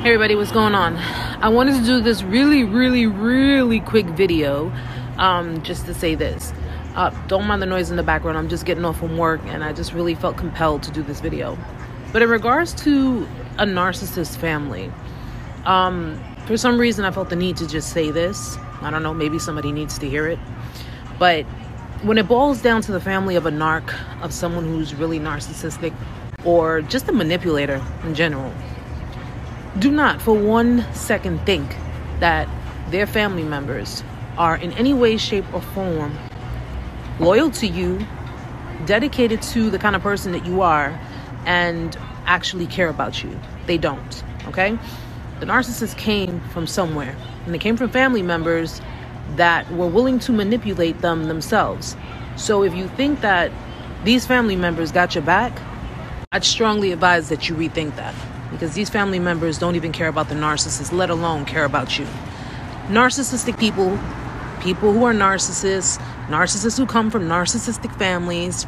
Hey everybody, what's going on? I wanted to do this really, really, really quick video um, just to say this. Uh, don't mind the noise in the background. I'm just getting off from work and I just really felt compelled to do this video. But in regards to a narcissist family, um, for some reason I felt the need to just say this. I don't know, maybe somebody needs to hear it. But when it boils down to the family of a narc, of someone who's really narcissistic, or just a manipulator in general, do not for one second think that their family members are in any way, shape, or form loyal to you, dedicated to the kind of person that you are, and actually care about you. They don't, okay? The narcissist came from somewhere, and they came from family members that were willing to manipulate them themselves. So if you think that these family members got your back, I'd strongly advise that you rethink that because these family members don't even care about the narcissist, let alone care about you. Narcissistic people, people who are narcissists, narcissists who come from narcissistic families,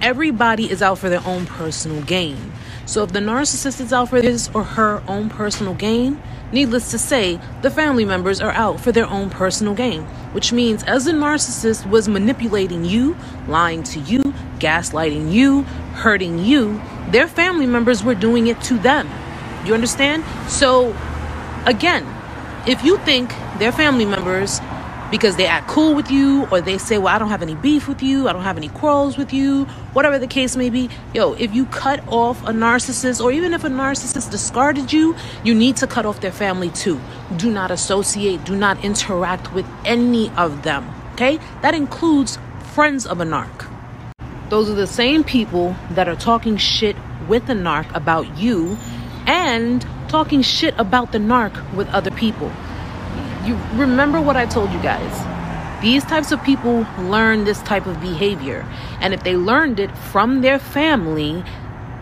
everybody is out for their own personal gain. So if the narcissist is out for his or her own personal gain, needless to say, the family members are out for their own personal gain, which means as the narcissist was manipulating you, lying to you, gaslighting you, hurting you, their family members were doing it to them. You understand? So, again, if you think their family members, because they act cool with you, or they say, Well, I don't have any beef with you, I don't have any quarrels with you, whatever the case may be, yo, if you cut off a narcissist, or even if a narcissist discarded you, you need to cut off their family too. Do not associate, do not interact with any of them. Okay? That includes friends of a narc. Those are the same people that are talking shit with the narc about you and talking shit about the narc with other people. You remember what I told you guys. These types of people learn this type of behavior. And if they learned it from their family,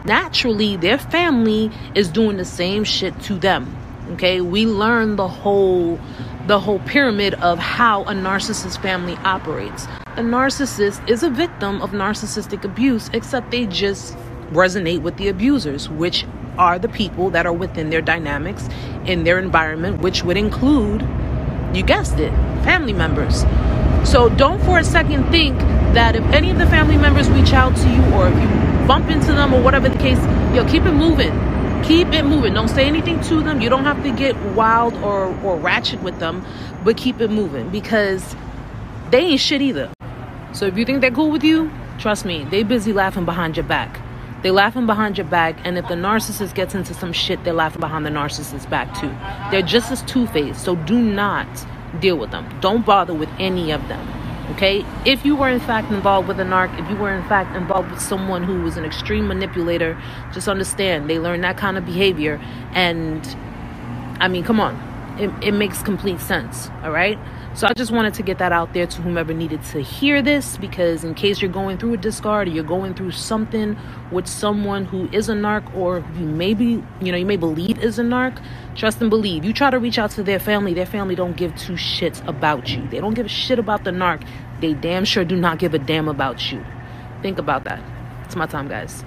naturally their family is doing the same shit to them. Okay? We learn the whole the whole pyramid of how a narcissist family operates. A narcissist is a victim of narcissistic abuse, except they just resonate with the abusers, which are the people that are within their dynamics in their environment, which would include, you guessed it, family members. So don't for a second think that if any of the family members reach out to you or if you bump into them or whatever the case, yo, keep it moving. Keep it moving. Don't say anything to them. You don't have to get wild or, or ratchet with them, but keep it moving because they ain't shit either. So if you think they're cool with you, trust me, they busy laughing behind your back. They laughing behind your back, and if the narcissist gets into some shit, they're laughing behind the narcissist's back too. They're just as two faced, so do not deal with them. Don't bother with any of them. Okay? If you were in fact involved with a narc, if you were in fact involved with someone who was an extreme manipulator, just understand they learn that kind of behavior. And I mean, come on, it, it makes complete sense. All right? So I just wanted to get that out there to whomever needed to hear this because in case you're going through a discard or you're going through something with someone who is a narc or you maybe, you know, you may believe is a narc, trust and believe. You try to reach out to their family, their family don't give two shits about you. They don't give a shit about the narc. They damn sure do not give a damn about you. Think about that. It's my time, guys.